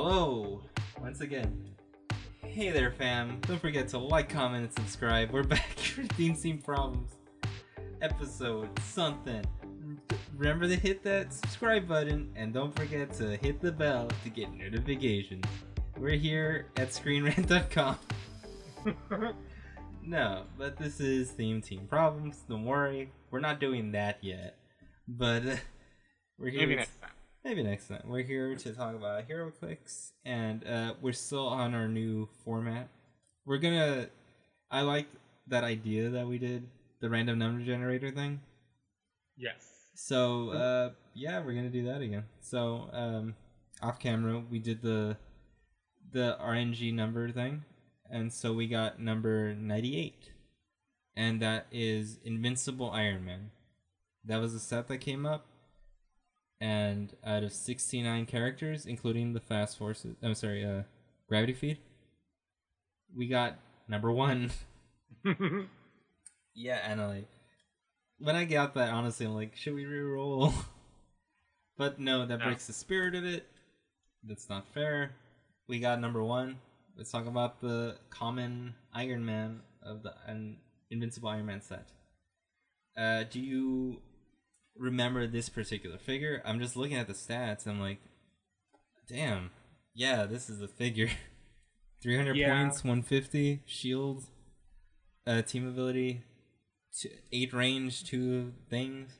Hello, once again. Hey there, fam. Don't forget to like, comment, and subscribe. We're back for Theme Team Problems. Episode something. Remember to hit that subscribe button and don't forget to hit the bell to get notifications. We're here at screenrant.com. no, but this is Theme Team Problems. Don't worry, we're not doing that yet. But uh, we're here. Maybe next time. Maybe next time. We're here to talk about HeroClix, and uh, we're still on our new format. We're gonna. I like that idea that we did the random number generator thing. Yes. So uh, yeah, we're gonna do that again. So um, off camera, we did the the RNG number thing, and so we got number ninety eight, and that is Invincible Iron Man. That was a set that came up, and out of sixty nine characters, including the Fast Forces, I'm sorry, uh, Gravity Feed, we got number one. Yeah, and like when I got that, honestly, I'm like, should we re-roll? but no, that No. breaks the spirit of it. That's not fair. We got number one. Let's talk about the common Iron Man of the an Invincible Iron Man set. Uh, do you remember this particular figure? I'm just looking at the stats. I'm like, damn, yeah, this is the figure. 300 Yeah. points, 150 shield, uh, team ability, two, eight range, two things.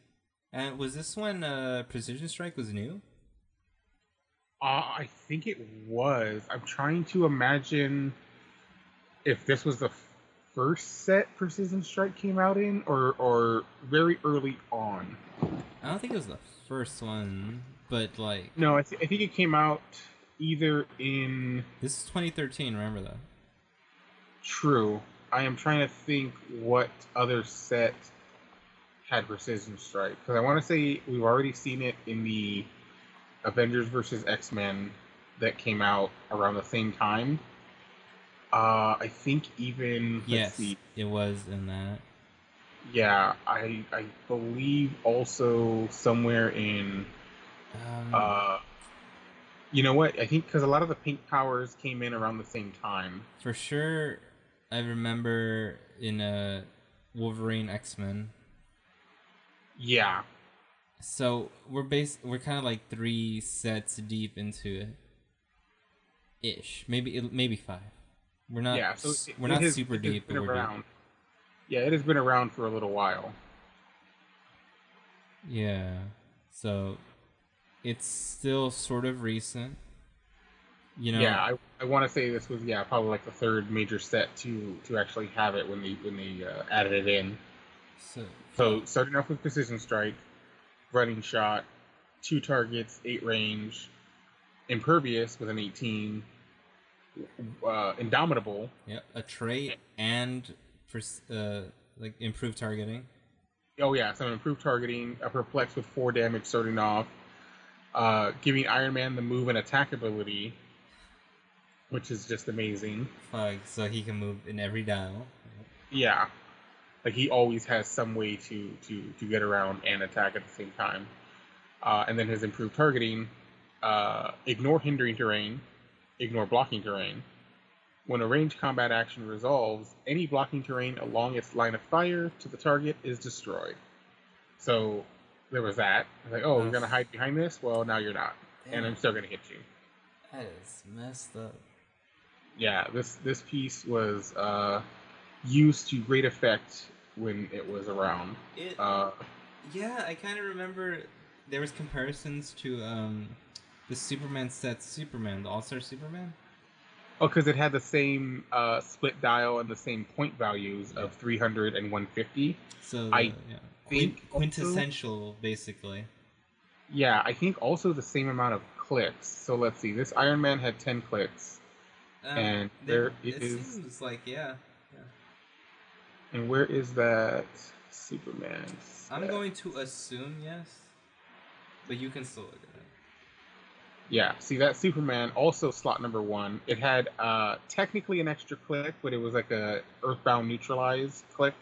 And was this one uh, Precision Strike was new? Uh, I think it was. I'm trying to imagine if this was the first set Precision Strike came out in, or or very early on. I don't think it was the first one, but like No, I, th- I think it came out either in this is 2013. Remember that? True. I am trying to think what other set had Precision Strike because I want to say we've already seen it in the Avengers versus X Men that came out around the same time. Uh, I think even yes, see, it was in that. yeah, I I believe also somewhere in Um, uh, you know what? I think because a lot of the pink powers came in around the same time. for sure, I remember in a Wolverine X Men. Yeah, So we're base we're kind of like three sets deep into it, ish. Maybe it maybe five. We're not. yeah. So it- we're not has- super deep. been we're deep. around. Yeah, it has been around for a little while. Yeah. So it's still sort of recent. You know. yeah, I, I want to say this was yeah probably like the third major set to to actually have it when they when they uh, added it in. So So starting off with precision strike, running shot, two targets, eight range, impervious with an eighteen, uh, indomitable. yeah, a trait and pers- uh like improved targeting. Oh yeah, some improved targeting, a perplex with four damage starting off, uh, giving Iron Man the move and attack ability, which is just amazing. Fuck. So he can move in every dial. Yeah, like he always has some way to to to get around and attack at the same time. Uh, and then his improved targeting, uh, ignore hindering terrain, ignore blocking terrain. When a ranged combat action resolves, any blocking terrain along its line of fire to the target is destroyed. So there was that. I was like, oh, you're gonna hide behind this? Well, now you're not, and I'm still gonna hit you. That is messed up. yeah, this this piece was uh, used to great effect when it was around. It. Uh, Yeah, I kind of remember there was comparisons to um the Superman set Superman, the All Star Superman. oh, because it had the same uh, split dial and the same point values of 300 and 150. So I yeah, think quin- quintessential, basically. Yeah, I think also the same amount of clicks. So let's see, this Iron Man had 10 clicks, Um, And they- there it is- seems like yeah. yeah. and where is that Superman? I'm going to assume yes, but you can still look at it. Yeah, see that Superman also slot number one. It had uh, technically an extra click, but it was like a Earthbound neutralize click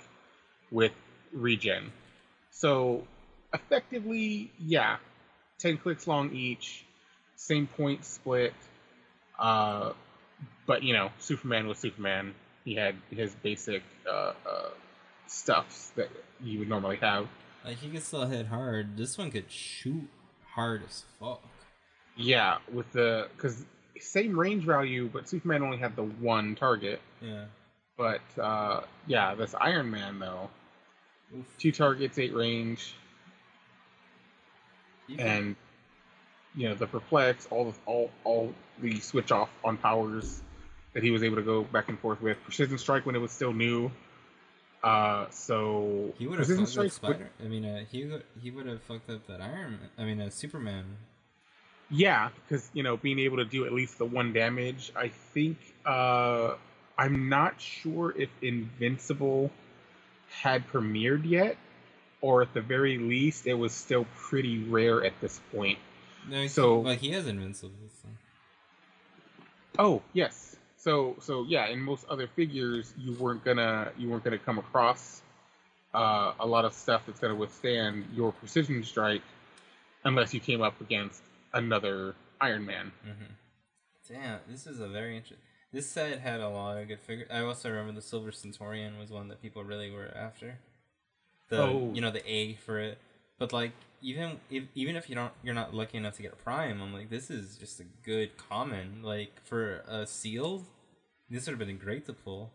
with regen. So effectively, yeah, ten clicks long each, same point split. Uh, but you know, Superman was Superman. He had his basic uh, uh, stuffs that you would normally have. Like he could still hit hard. This one could shoot hard as fuck. Yeah, with the because same range value, but Superman only had the one target. Yeah. But uh, yeah, this Iron Man though, Oof. two targets, eight range, can- and you know the perplex, all the all all the switch off on powers that he was able to go back and forth with. Precision strike when it was still new. Uh, so he would have fucked up Spider. I mean, uh, he would he would have fucked up that Iron. Man. I mean, uh, Superman. Yeah, because you know, being able to do at least the one damage. I think uh, I'm not sure if Invincible had premiered yet, or at the very least, it was still pretty rare at this point. No, So- like he has invincible. So. Oh yes, so so yeah, in most other figures, you weren't gonna you weren't gonna come across uh, a lot of stuff that's gonna withstand your precision strike, unless you came up against another Iron Man. hmm Damn, this is a very interesting. This set had a lot of good figures. I also remember the Silver Centurion was one that people really were after. The Oh. you know the A for it, but like even if even if you don't you're not lucky enough to get a prime, I'm like this is just a good common. Like for a sealed, this would have been great to pull.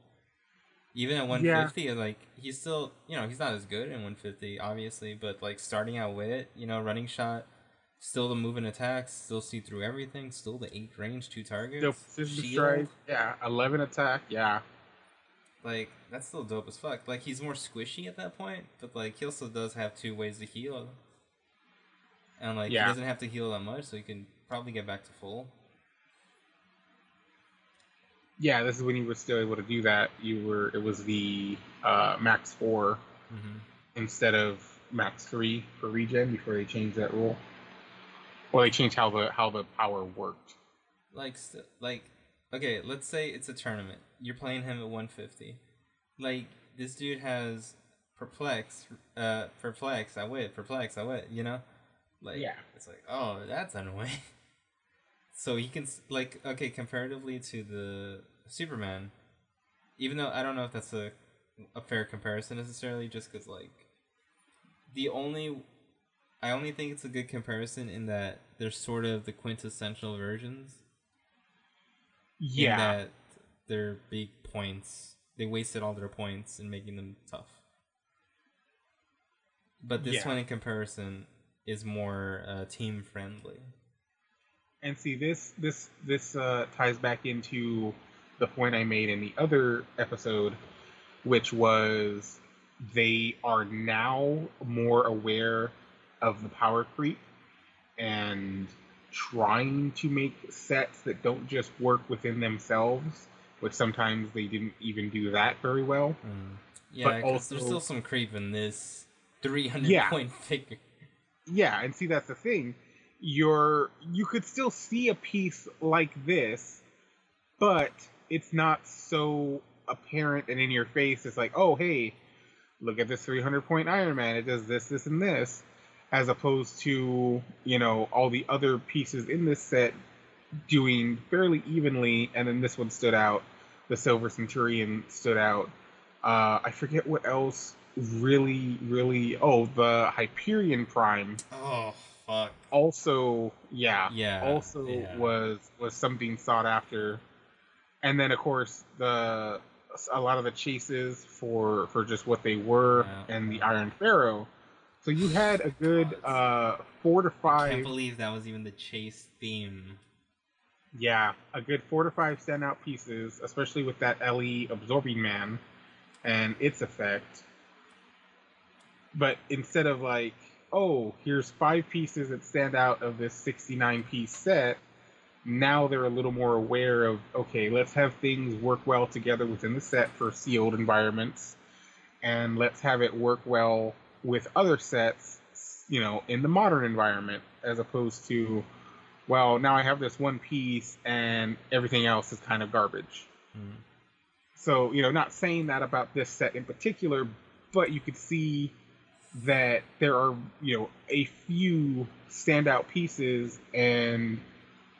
Even at 150, like he's still you know he's not as good in 150 obviously, but like starting out with it, you know running shot, still the moving attacks, still see through everything, still the eight range, two targets, Still shield. yeah, eleven attack, yeah. Like that's still dope as fuck. Like he's more squishy at that point, but like he also does have two ways to heal, and like Yeah. he doesn't have to heal that much, so he can probably get back to full. Yeah, this is when you were still able to do that. You were it was the uh, max 4 Mm-hmm. instead of max three for regen before they changed that rule. Well, they changed how the how the power worked. Like like okay, let's say it's a tournament. You're playing him at 150. Like this dude has perplex, uh, perplex. I wit, perplex. I wit. You know, like Yeah. it's like oh that's annoying. so he can like okay comparatively to the Superman, even though I don't know if that's a a fair comparison necessarily, just because like the only I only think it's a good comparison in that they're sort of the quintessential versions. In Yeah, that they're big points. They wasted all their points in making them tough. But this Yeah. one, in comparison, is more uh, team friendly. and see this this this uh, ties back into the point I made in the other episode, which was they are now more aware of the power creep and trying to make sets that don't just work within themselves, which sometimes they didn't even do that very well. Mm. Yeah, 'cause also- there's still some creep in this 300 Yeah. point figure. Yeah, and see that's the thing. You're you could still see a piece like this, but it's not so apparent and in your face. It's like, oh hey, look at this 300 point Iron Man. It does this, this, and this, as opposed to you know all the other pieces in this set doing fairly evenly, and then this one stood out. The Silver Centurion stood out. Uh, I forget what else really, really. Oh, the Hyperion Prime Oh fuck. also, yeah, Yeah. also yeah. was was something sought after. And then, of course, the a lot of the chases for for just what they were, Yeah. and the Iron Pharaoh. So you had a good uh, four to I five. can't believe that was even the chase theme. Yeah, a good four to five standout pieces, especially with that LE absorbing man and its effect. But instead of like, oh, here's five pieces that stand out of this 69 piece set, now they're a little more aware of, okay, let's have things work well together within the set for sealed environments, and let's have it work well with other sets, you know, in the modern environment, as opposed to, well, now I have this one piece and everything else is kind of garbage. Hmm. So, you know, not saying that about this set in particular, but you could see that there are, you know, a few standout pieces and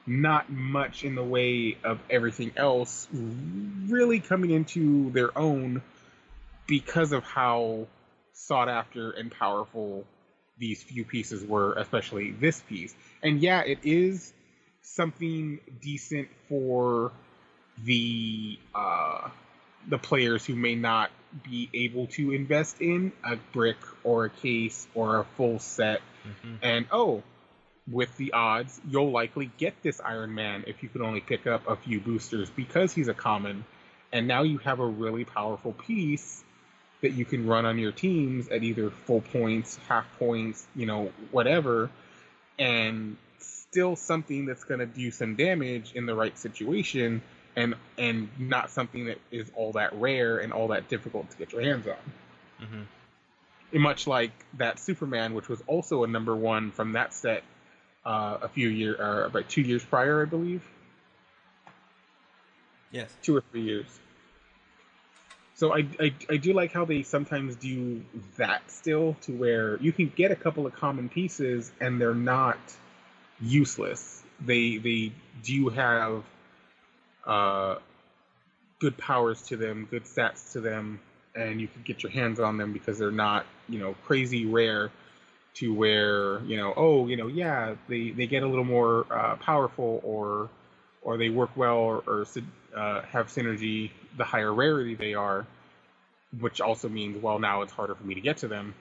not much in the way of everything else really coming into their own because of how sought after and powerful these few pieces were, especially this piece. And yeah, it is something decent for the uh, the players who may not be able to invest in a brick or a case or a full set. Mm-hmm. And oh, with the odds, you'll likely get this Iron Man if you can only pick up a few boosters because he's a common. And now you have a really powerful piece that you can run on your teams at either full points, half points, you know, whatever, and still something that's going to do some damage in the right situation and and not something that is all that rare and all that difficult to get your hands on. Mm-hmm. Much like that Superman, which was also a number one from that set uh, a few years, uh, about two years prior, I believe, Yes. two or three years. So I, I, I do like how they sometimes do that still to where you can get a couple of common pieces and they're not useless. They they do have uh, good powers to them, good stats to them, and you can get your hands on them because they're not you know crazy rare to where you know oh you know yeah they, they get a little more uh, powerful or or they work well or, or uh, have synergy the higher rarity they are which also means well now it's harder for me to get to them.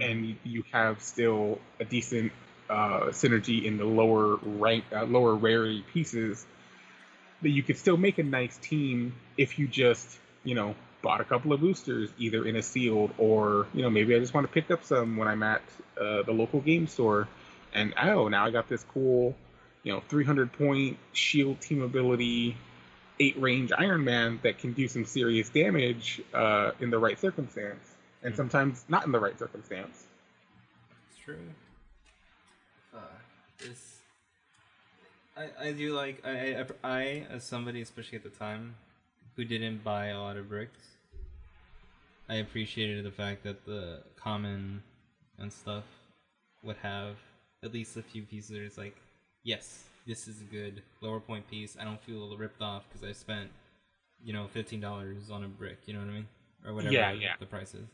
And you- you have still a decent uh, synergy in the lower rank uh, lower rarity pieces that you could still make a nice team if you just you know bought a couple of boosters either in a sealed or you know maybe i just want to pick up some when i'm at uh, the local game store and oh now i got this cool you know 300 point shield team ability eight range iron man that can do some serious damage uh, in the right circumstance and Mhm. sometimes not in the right circumstance It's true. Uh, this, I, I do like I, I I as somebody especially at the time who didn't buy a lot of bricks. I appreciated the fact that the common and stuff would have at least a few pieces. It's like, yes, this is a good lower point piece. I don't feel ripped off because I spent, you know, fifteen dollars on a brick. You know what I mean, or whatever Yeah, yeah. the price is.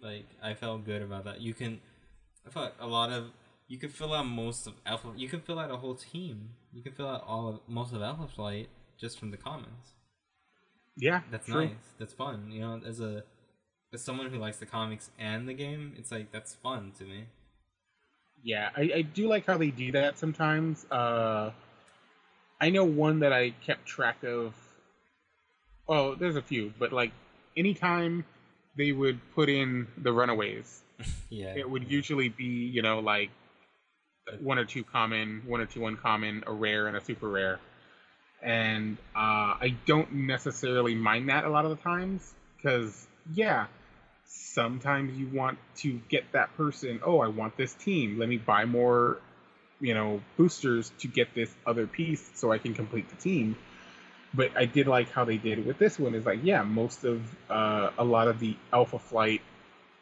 Like I felt good about that. You can, I felt a lot of you can fill out most of Alpha. You can fill out a whole team. You can fill out all of most of Alpha Flight just from the commons. yeah That's true. nice. That's fun. You know, as a as someone who likes the comics and the game, it's like that's fun to me. Yeah, I, I do like how they do that sometimes. Uh, I know one that I kept track of. Oh, there's a few, but like anytime they would put in the Runaways, Yeah. it would usually be you know like one or two common, one or two uncommon, a rare, and a super rare. And uh, I don't necessarily mind that a lot of the times because yeah, sometimes you want to get that person. Oh, I want this team. Let me buy more, you know, boosters to get this other piece so I can complete the team. But I did like how they did it with this one. Is like yeah, most of uh, a lot of the Alpha Flight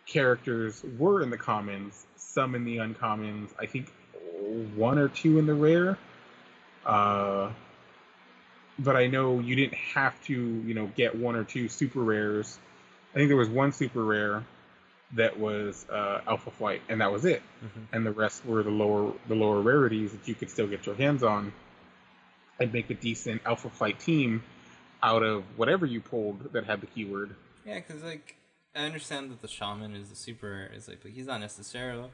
characters were in the commons, some in the uncommons. I think one or two in the rare. Uh, but I know you didn't have to, you know, get one or two super rares. I think there was one super rare that was uh, Alpha Flight, and that was it. Mhm. And the rest were the lower the lower rarities that you could still get your hands on, and make a decent Alpha Flight team out of whatever you pulled that had the keyword. Yeah, because like I understand that the shaman is the super rare. It's like, but he's not necessarily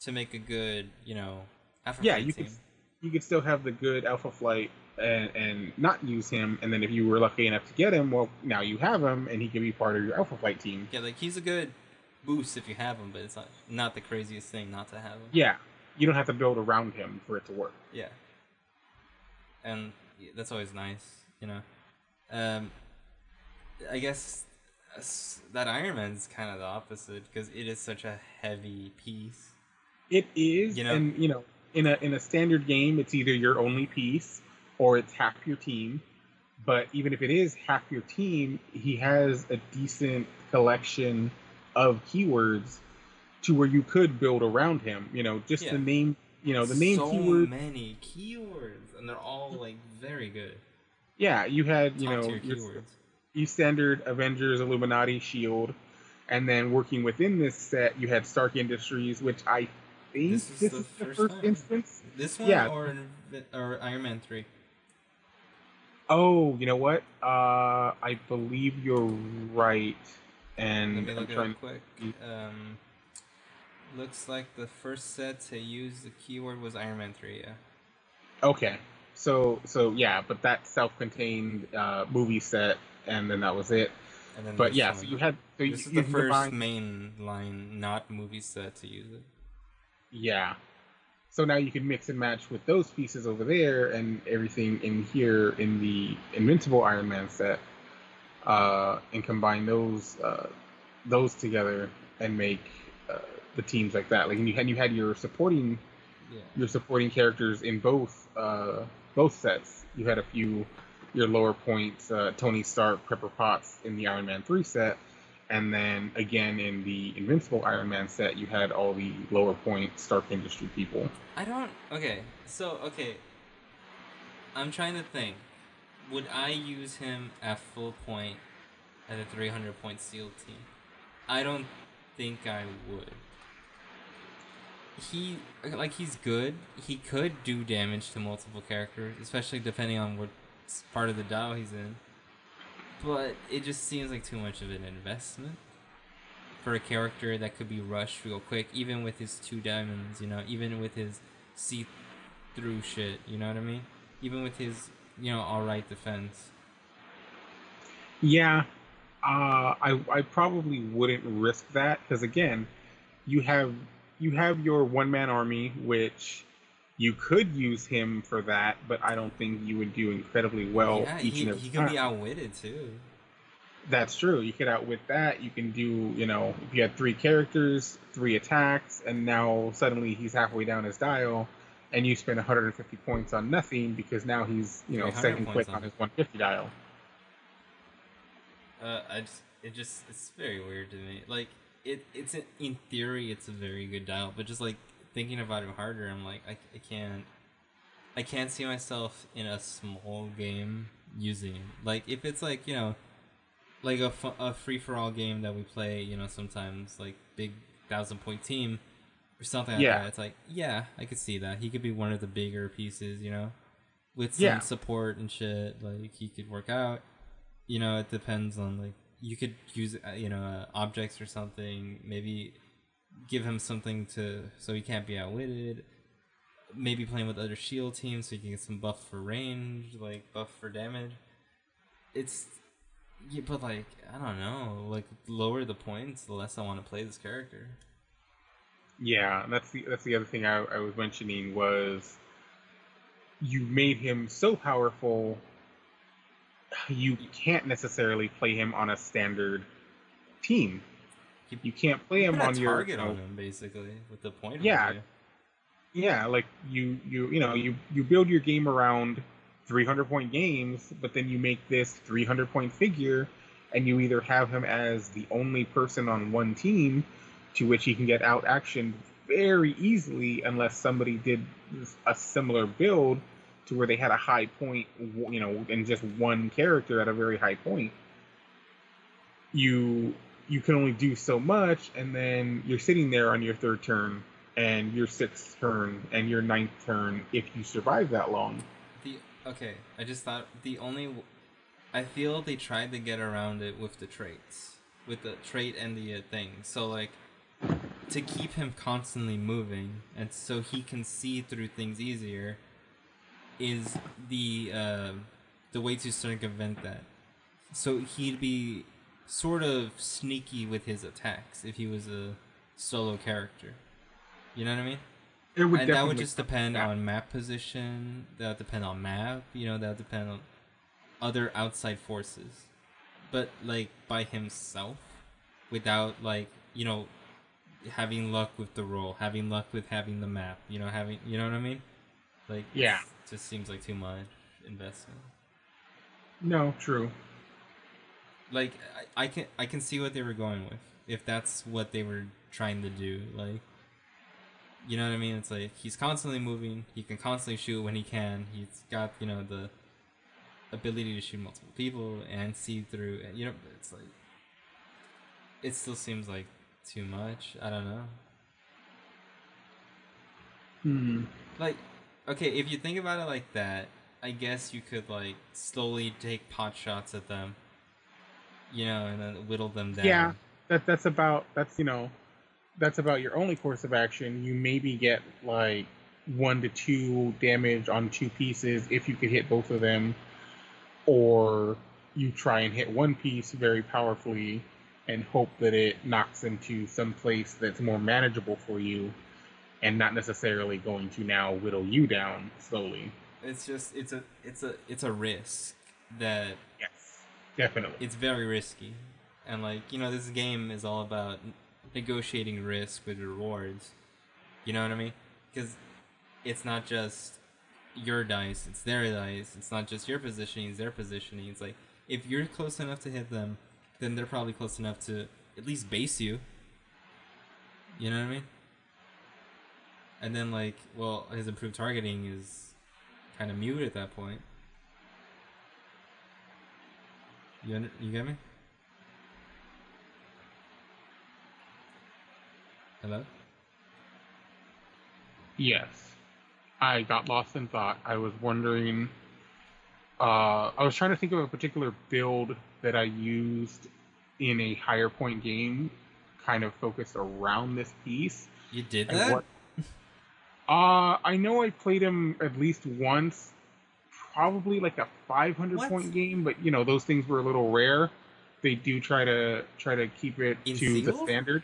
to make a good, you know, Alpha yeah, Flight you team. could you could still have the good Alpha Flight and, and not use him, and then if you were lucky enough to get him, well, now you have him, and he can be part of your Alpha Flight team. Yeah, like he's a good boost if you have him, but it's not not the craziest thing not to have him. Yeah, you don't have to build around him for it to work. Yeah. And that's always nice, you know. Um, I guess that Iron Man's kind of the opposite because it is such a heavy piece. It is, You know- and you know, in a in a standard game, it's either your only piece or it's half your team. But even if it is half your team, he has a decent collection of keywords to where you could build around him. You know, just Yeah. to name you know the main so keyword. many keywords, and they're all like very good. Yeah, you had you Top know your keywords. your standard Avengers, Illuminati, Shield, and then working within this set, you had Stark Industries, which I think This this is is, the the first first instance. This one Yeah. or or Iron Man three. Oh, you know what? Uh, I believe you're right. And Let me I'm look it up quick. Um, looks like the first set to use the keyword was Iron Man three. Yeah. Okay, so so yeah, but that self-contained uh, movie set, and then that was it. And then But yeah, one. so you had so you, this is the first combined- main line, not movie set to use it. Yeah. So now you can mix and match with those pieces over there and everything in here in the Invincible Iron Man set, uh, and combine those uh, those together and make uh, the teams like that. Like and you had you had your supporting Yeah. your supporting characters in both uh, both sets. You had a few your lower points, uh, Tony Stark, Pepper Potts in the Iron Man three set, and then again in the Invincible Iron Man set, you had all the lower point Stark Industry people. I don't. Okay, so okay. I'm trying to think. Would I use him at full point at a 300 point SEAL team? I don't think I would. He like he's good. He could do damage to multiple characters, especially depending on what part of the dial he's in. But it just seems like too much of an investment for a character that could be rushed real quick, even with his two diamonds, you know, even with his see through shit, you know what I mean? Even with his, you know, alright defense. Yeah, uh, I I probably wouldn't risk that because again, you have you have your one man army which. You could use him for that, but I don't think you would do incredibly well yeah, each he, and every he time. could be outwitted too. That's true. You could outwit that. You can do, you know, if you had three characters, three attacks, and now suddenly he's halfway down his dial, and you spend 150 points on nothing because now he's, you know, 300 second quick on on his 150 dial. Uh, I just, it just, it's very weird to me. Like, it, it's in theory, it's a very good dial, but just like thinking about it harder, I'm like, I, I can't, I can't see myself in a small game using. Like, if it's like you know, like a, fu- a free for all game that we play, you know, sometimes like big thousand point team or something like Yeah. that. It's like, yeah, I could see that. He could be one of the bigger pieces, you know, with some Yeah. support and shit. Like he could work out. You know, it depends on like you could use uh, you know uh, objects or something. Maybe give him something to so he can't be outwitted. Maybe playing with other shield teams so you can get some buff for range, like buff for damage. It's yeah, but like I don't know, like lower the points, the less I want to play this character. Yeah, that's the that's the other thing I, I was mentioning was you made him so powerful you can't necessarily play him on a standard team. You- You can't play him on your target on him basically with the point. Yeah. yeah like you you you know you you build your game around 300 point games but then you make this 300 point figure and you either have him as the only person on one team to which he can get out action very easily unless somebody did a similar build to where they had a high point you know and just one character at a very high point you you can only do so much and then you're sitting there on your third turn and your sixth turn and your ninth turn if you survive that long. The okay, I just thought the only I feel they tried to get around it with the traits, with the trait and the uh, thing. So like to keep him constantly moving and so he can see through things easier is the uh, the way to circumvent that. So he'd be sort of sneaky with his attacks if he was a solo character. You know what I mean? It would and that would just depend yeah. on map position. That would depend on map. You know, that would depend on other outside forces. But like by himself, without like you know, having luck with the roll, having luck with having the map. You know, having you know what I mean? Like Yeah. just seems like too much investment. No, true. Like I, I can I can see what they were going with if that's what they were trying to do. Like You know what I mean? It's like he's constantly moving. He can constantly shoot when he can. He's got you know the ability to shoot multiple people and see through. And, you know, it's like it still seems like too much. I don't know. Hmm. Like, okay, if you think about it like that, I guess you could like slowly take pot shots at them. You know, and then whittle them down. Yeah. That that's about that's you know, that's about your only course of action. You maybe get like one to two damage on two pieces if you could hit both of them, or you try and hit one piece very powerfully and hope that it knocks into some place that's more manageable for you and not necessarily going to now whittle you down slowly. It's just it's a it's a it's a risk that definitely. it's very risky, and like you know this game is all about negotiating risk with rewards. You know what I mean? Because it's not just your dice; it's their dice. It's not just your positioning; it's their positioning. It's like if you're close enough to hit them, then they're probably close enough to at least base you. You know what I mean? And then like, well, his improved targeting is kind of mute at that point. You under, you get me? Hello? Yes. I got lost in thought. I was wondering. Uh, I was trying to think of a particular build that I used in a higher point game, kind of focused around this piece. You did that? what- Uh, I know I played him at least once, probably like a 500 What? point game, but you know those things were a little rare. They do try to try to keep it In to the standard.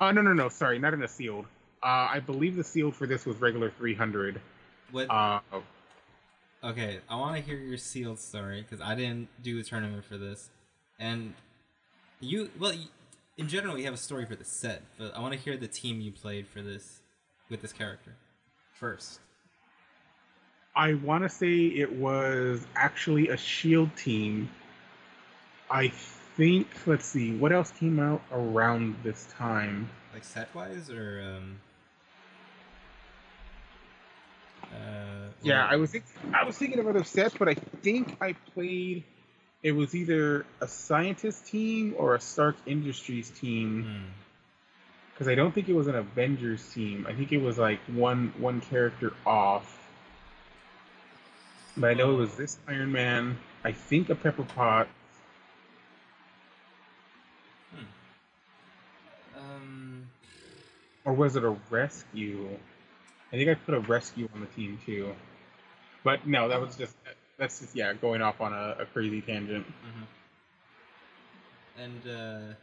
Uh, no, no, no. Sorry, not in a sealed. Uh, I believe the sealed for this was regular 300. What? Uh, okay, I want to hear your sealed story because I didn't do a tournament for this, and you well, you, in general, you have a story for the set, but I want to hear the team you played for this with this character first. I want to say it was actually a shield team. I think. Let's see. What else came out around this time? Like set wise or um. Uh, Yeah, I was think- I was thinking of other sets, but I think I played. It was either a scientist team or a Stark Industries team Hmm. because I don't think it was an Avengers team. I think it was like one one character off. But I know it was this Iron Man. I think a Pepper Pot. Um. or was it a rescue? I think I put a rescue on the team too. But no, that was just that's just yeah, going off on a, a crazy tangent. mhm. And uh,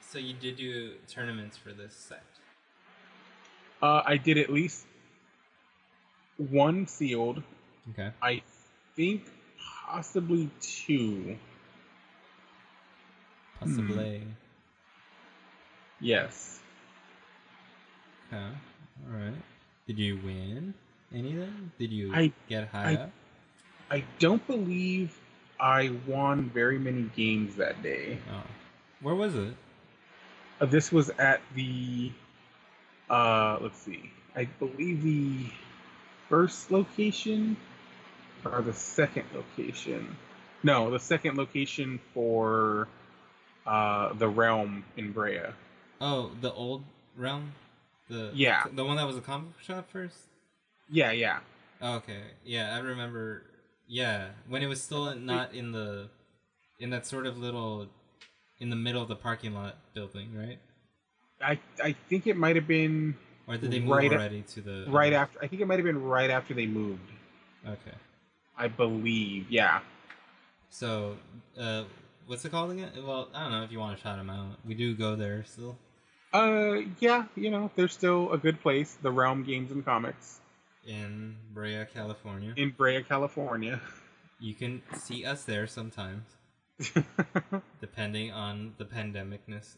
so you did do tournaments for this set. Uh, I did at least one sealed. Okay. I think possibly two. Possibly. Yes. Okay. All right. Did you win anything? Did you I- get high I- up? I don't believe I won very many games that day. Oh. Where was it? Uh, this was at the uh let's see i believe the first location or the second location no the second location for uh the realm in brea Oh, the old realm. The Yeah. the one that was a comic shop first. yeah yeah Oh, okay. Yeah, I remember. Yeah, when it was still not in the, in that sort of little, in the middle of the parking lot building, right? i i think it might have been Or did they move Right a- already to the right after i think it might have been right after they moved Okay. I believe yeah So, uh, what's it called again? Well, I don't know if you want to shout them out. We do go there still. uh yeah you know they're still a good place the realm games and comics in Brea, California. in brea california You can see us there sometimes, depending on the pandemicness.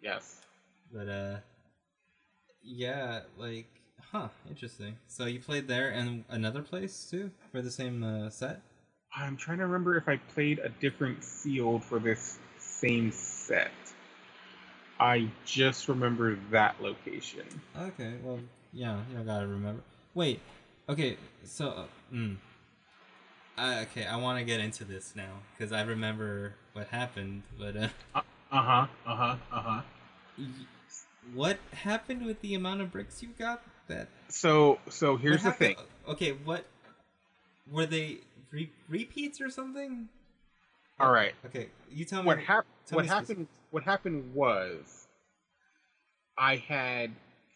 yes But uh, yeah, like, huh, interesting. So you played there and another place too for the same uh, set. I'm trying to remember if I played a different field for this same set. I just remember that location. Okay, well, yeah, you gotta remember. Wait, okay, so, uh, mm, I, okay, I want to get into this now because I remember what happened, but uh, Uh huh. Uh huh. Uh huh. y- what happened with the amount of bricks you got? That So so here's the thing. Okay, what were they re- repeats or something? All right. Okay, you tell me What happened? tell What me happened? specifics. What happened was, I had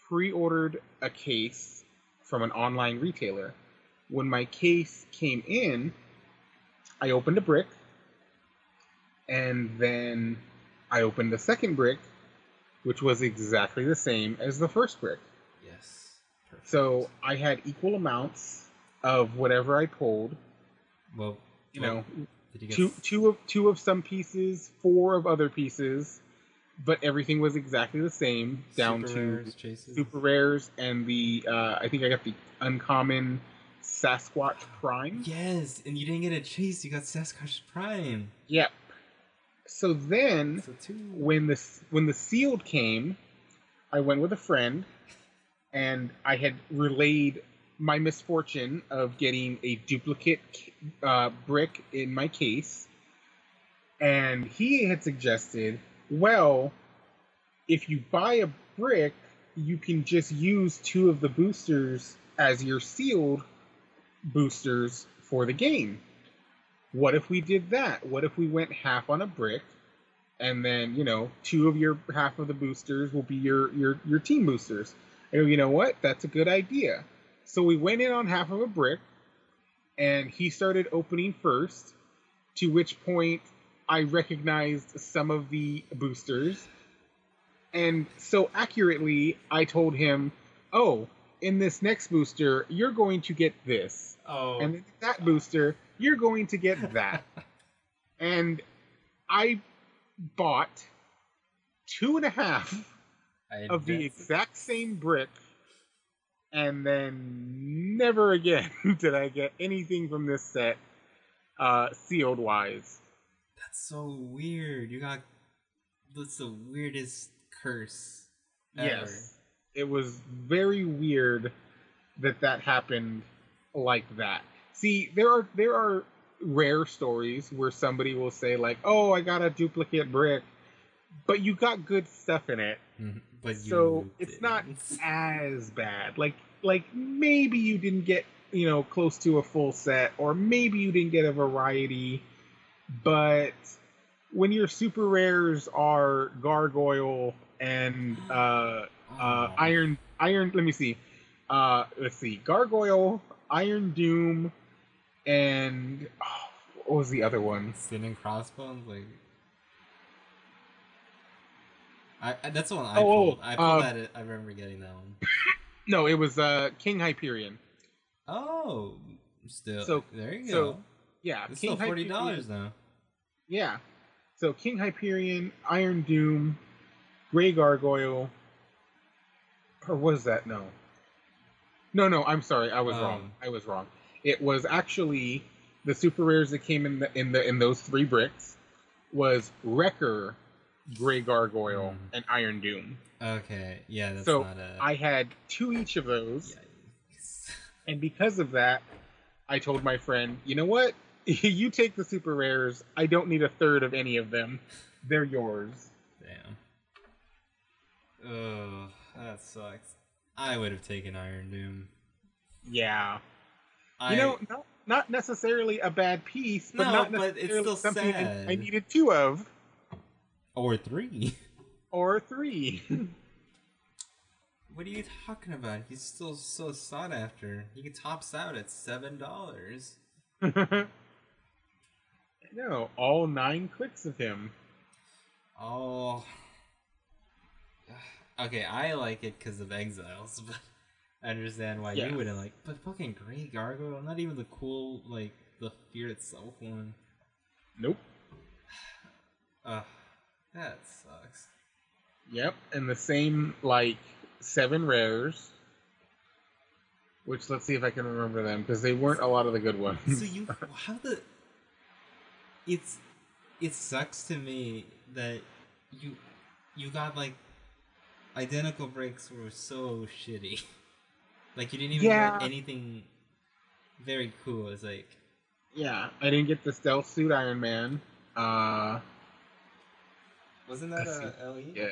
pre-ordered a case from an online retailer. When my case came in, I opened a brick, and then I opened the second brick, which was exactly the same as the first brick. So I had equal amounts of whatever I pulled. well, You well, know, you two two of two of some pieces, four of other pieces, but everything was exactly the same down super to rares, chases? super rares and the uh, I think I got the uncommon Sasquatch Prime. Yes, and you didn't get a chase. You got Sasquatch Prime. Yep. So then So when the when the sealed came, I went with a friend, and I had relayed my misfortune of getting a duplicate uh, brick in my case, and he had suggested, well, if you buy a brick, you can just use two of the boosters as your sealed boosters for the game. What if we did that? What if we went half on a brick, and then you know two of your half of the boosters will be your your your team boosters? Go, you know what? That's a good idea. So we went in on half of a brick, and he started opening first. To which point, I recognized some of the boosters, and so accurately, I told him, "Oh, in this next booster, you're going to get this." Oh. and that booster, you're going to get that. and I bought two and a half of the exact same brick, and then never again did I get anything from this set, uh, sealed wise. That's so weird. You got. That's the weirdest curse. Ever. Yes, it was very weird that that happened like that. See, there are there are rare stories where somebody will say like, "Oh, I got a duplicate brick," but you got good stuff in it, Mhm, But you so it's not as bad. Like like maybe you didn't get you know close to a full set, or maybe you didn't get a variety, but when your super rares are gargoyle and uh, uh, Oh. iron iron let me see uh let's see gargoyle iron doom and oh, what was the other one Sin and crossbones, like. I, that's the one I Oh, oh, pulled. I pulled uh, that. I remember getting that one. no it was uh king hyperion Oh, still. So- there you so, go. yeah It's king still forty dollars now. yeah so king hyperion iron doom gray gargoyle or was that no no no i'm sorry i was Um. wrong i was wrong it was actually the super rares that came in the in the in those three bricks was wrecker gray gargoyle Mm. and iron doom Okay, yeah, that's so not a. i had two each of those Yikes. and because of that i told my friend you know what you take the super rares i don't need a third of any of them they're yours Damn. Oh, that sucks. I would have taken Iron Doom. yeah I, you know not, not necessarily a bad piece but No, not but it's necessarily still something I, sad. I needed two of or three. or three What are you talking about? He's still so sought after. He tops out at seven dollars. no all nine clicks of him Oh. Okay, I like it because of Exiles, but I understand why Yes. you wouldn't like. But fucking Grey Gargoyle, not even the cool like the Fear itself one. nope Ugh, that sucks. Yep, and the same like seven rares. Which let's see if I can remember them because they weren't a lot of the good ones. so you how the it's it sucks to me that you you got like identical breaks were so shitty. like you didn't even Yeah. get anything very cool. It's like Yeah, I didn't get the stealth suit Iron Man. Uh, wasn't that I a. LE? yeah.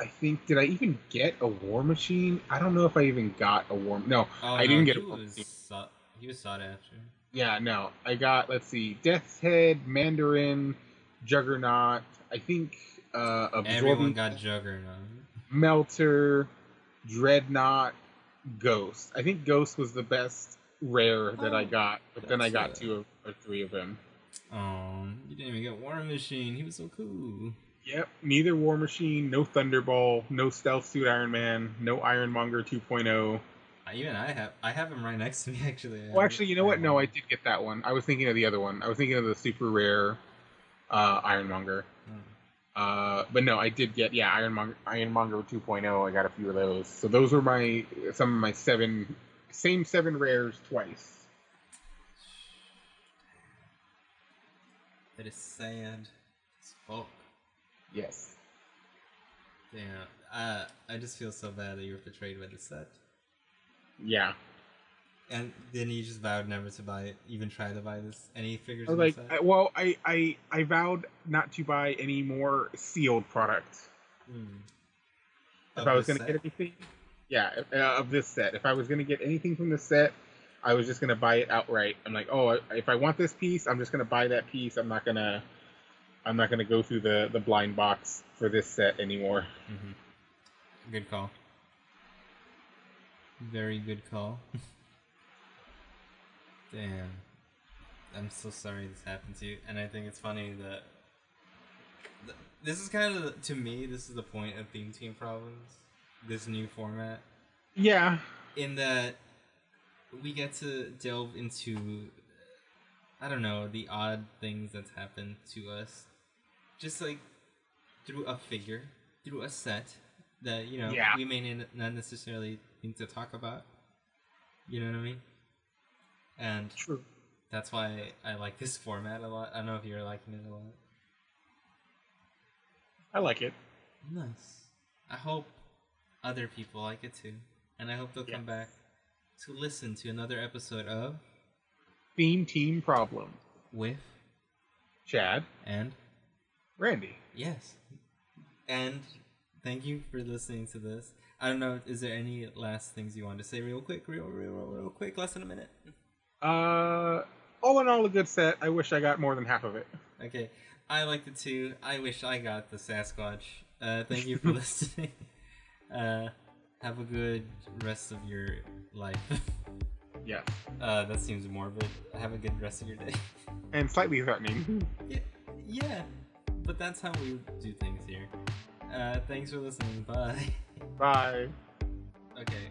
I think did I even get a War Machine? I don't know if I even got a War. No, Oh, I no, didn't get a War was Machine. sought, he was sought after. Yeah, no. I got let's see, Death's Head, Mandarin, Juggernaut. I think uh, Everyone Absorbing got Juggernaut. Melter, Dreadnought, Ghost. I think Ghost was the best rare that I Oh, got, but then I got two of, or three of them. Oh, you didn't even get War Machine. He was so cool. Yep, neither War Machine, no Thunderball, no Stealth Suit Iron Man, no Ironmonger 2.0. I- Even I have I have him right next to me actually. Well, actually, you know what? No, I did get that one. I was thinking of the other one. I was thinking of the super rare uh, Ironmonger. Hmm. Uh, but no, I did get yeah Ironmonger Ironmonger 2.0. I got a few of those. So those were my some of my seven same seven rares twice. That is sad as fuck. Yes. Damn. Uh, I just feel so bad that you were betrayed by the set. Yeah. And then you just vowed never to buy it, even try to buy this any figures I like, I, well, I, I I vowed not to buy any more sealed products. Hmm. If Of I was gonna get anything, yeah, uh, of this set. If I was gonna get anything from the set, I was just gonna buy it outright. I'm like, oh, if I want this piece, I'm just gonna buy that piece. I'm not gonna, I'm not gonna go through the the blind box for this set anymore. Mhm. Good call. Very good call. Damn. I'm so sorry this happened to you, and I think it's funny that th- this is kind of to me this is the point of theme team problems. This new format, Yeah, in that we get to delve into I don't know the odd things that's happened to us, just like through a figure, through a set that you know Yeah. we may not necessarily need to talk about. You know what I mean? And true. that's why I like this format a lot. I don't know if you're liking it a lot. I like it. Nice. I hope other people like it too, and I hope they'll come back to listen to another episode of Theme team problem. with Chad, and Randy. yes and thank you for listening to this i don't know is there any last things you want to say real quick real real real, real quick less than a minute Uh, all in all, a good set. I wish I got more than half of it. okay i liked it too i wish i got the sasquatch uh thank you for listening uh have a good rest of your life. Yeah. uh that seems morbid. Have a good rest of your day. And slightly threatening. yeah, yeah but that's how we do things here. Uh thanks for listening. Bye. Bye. okay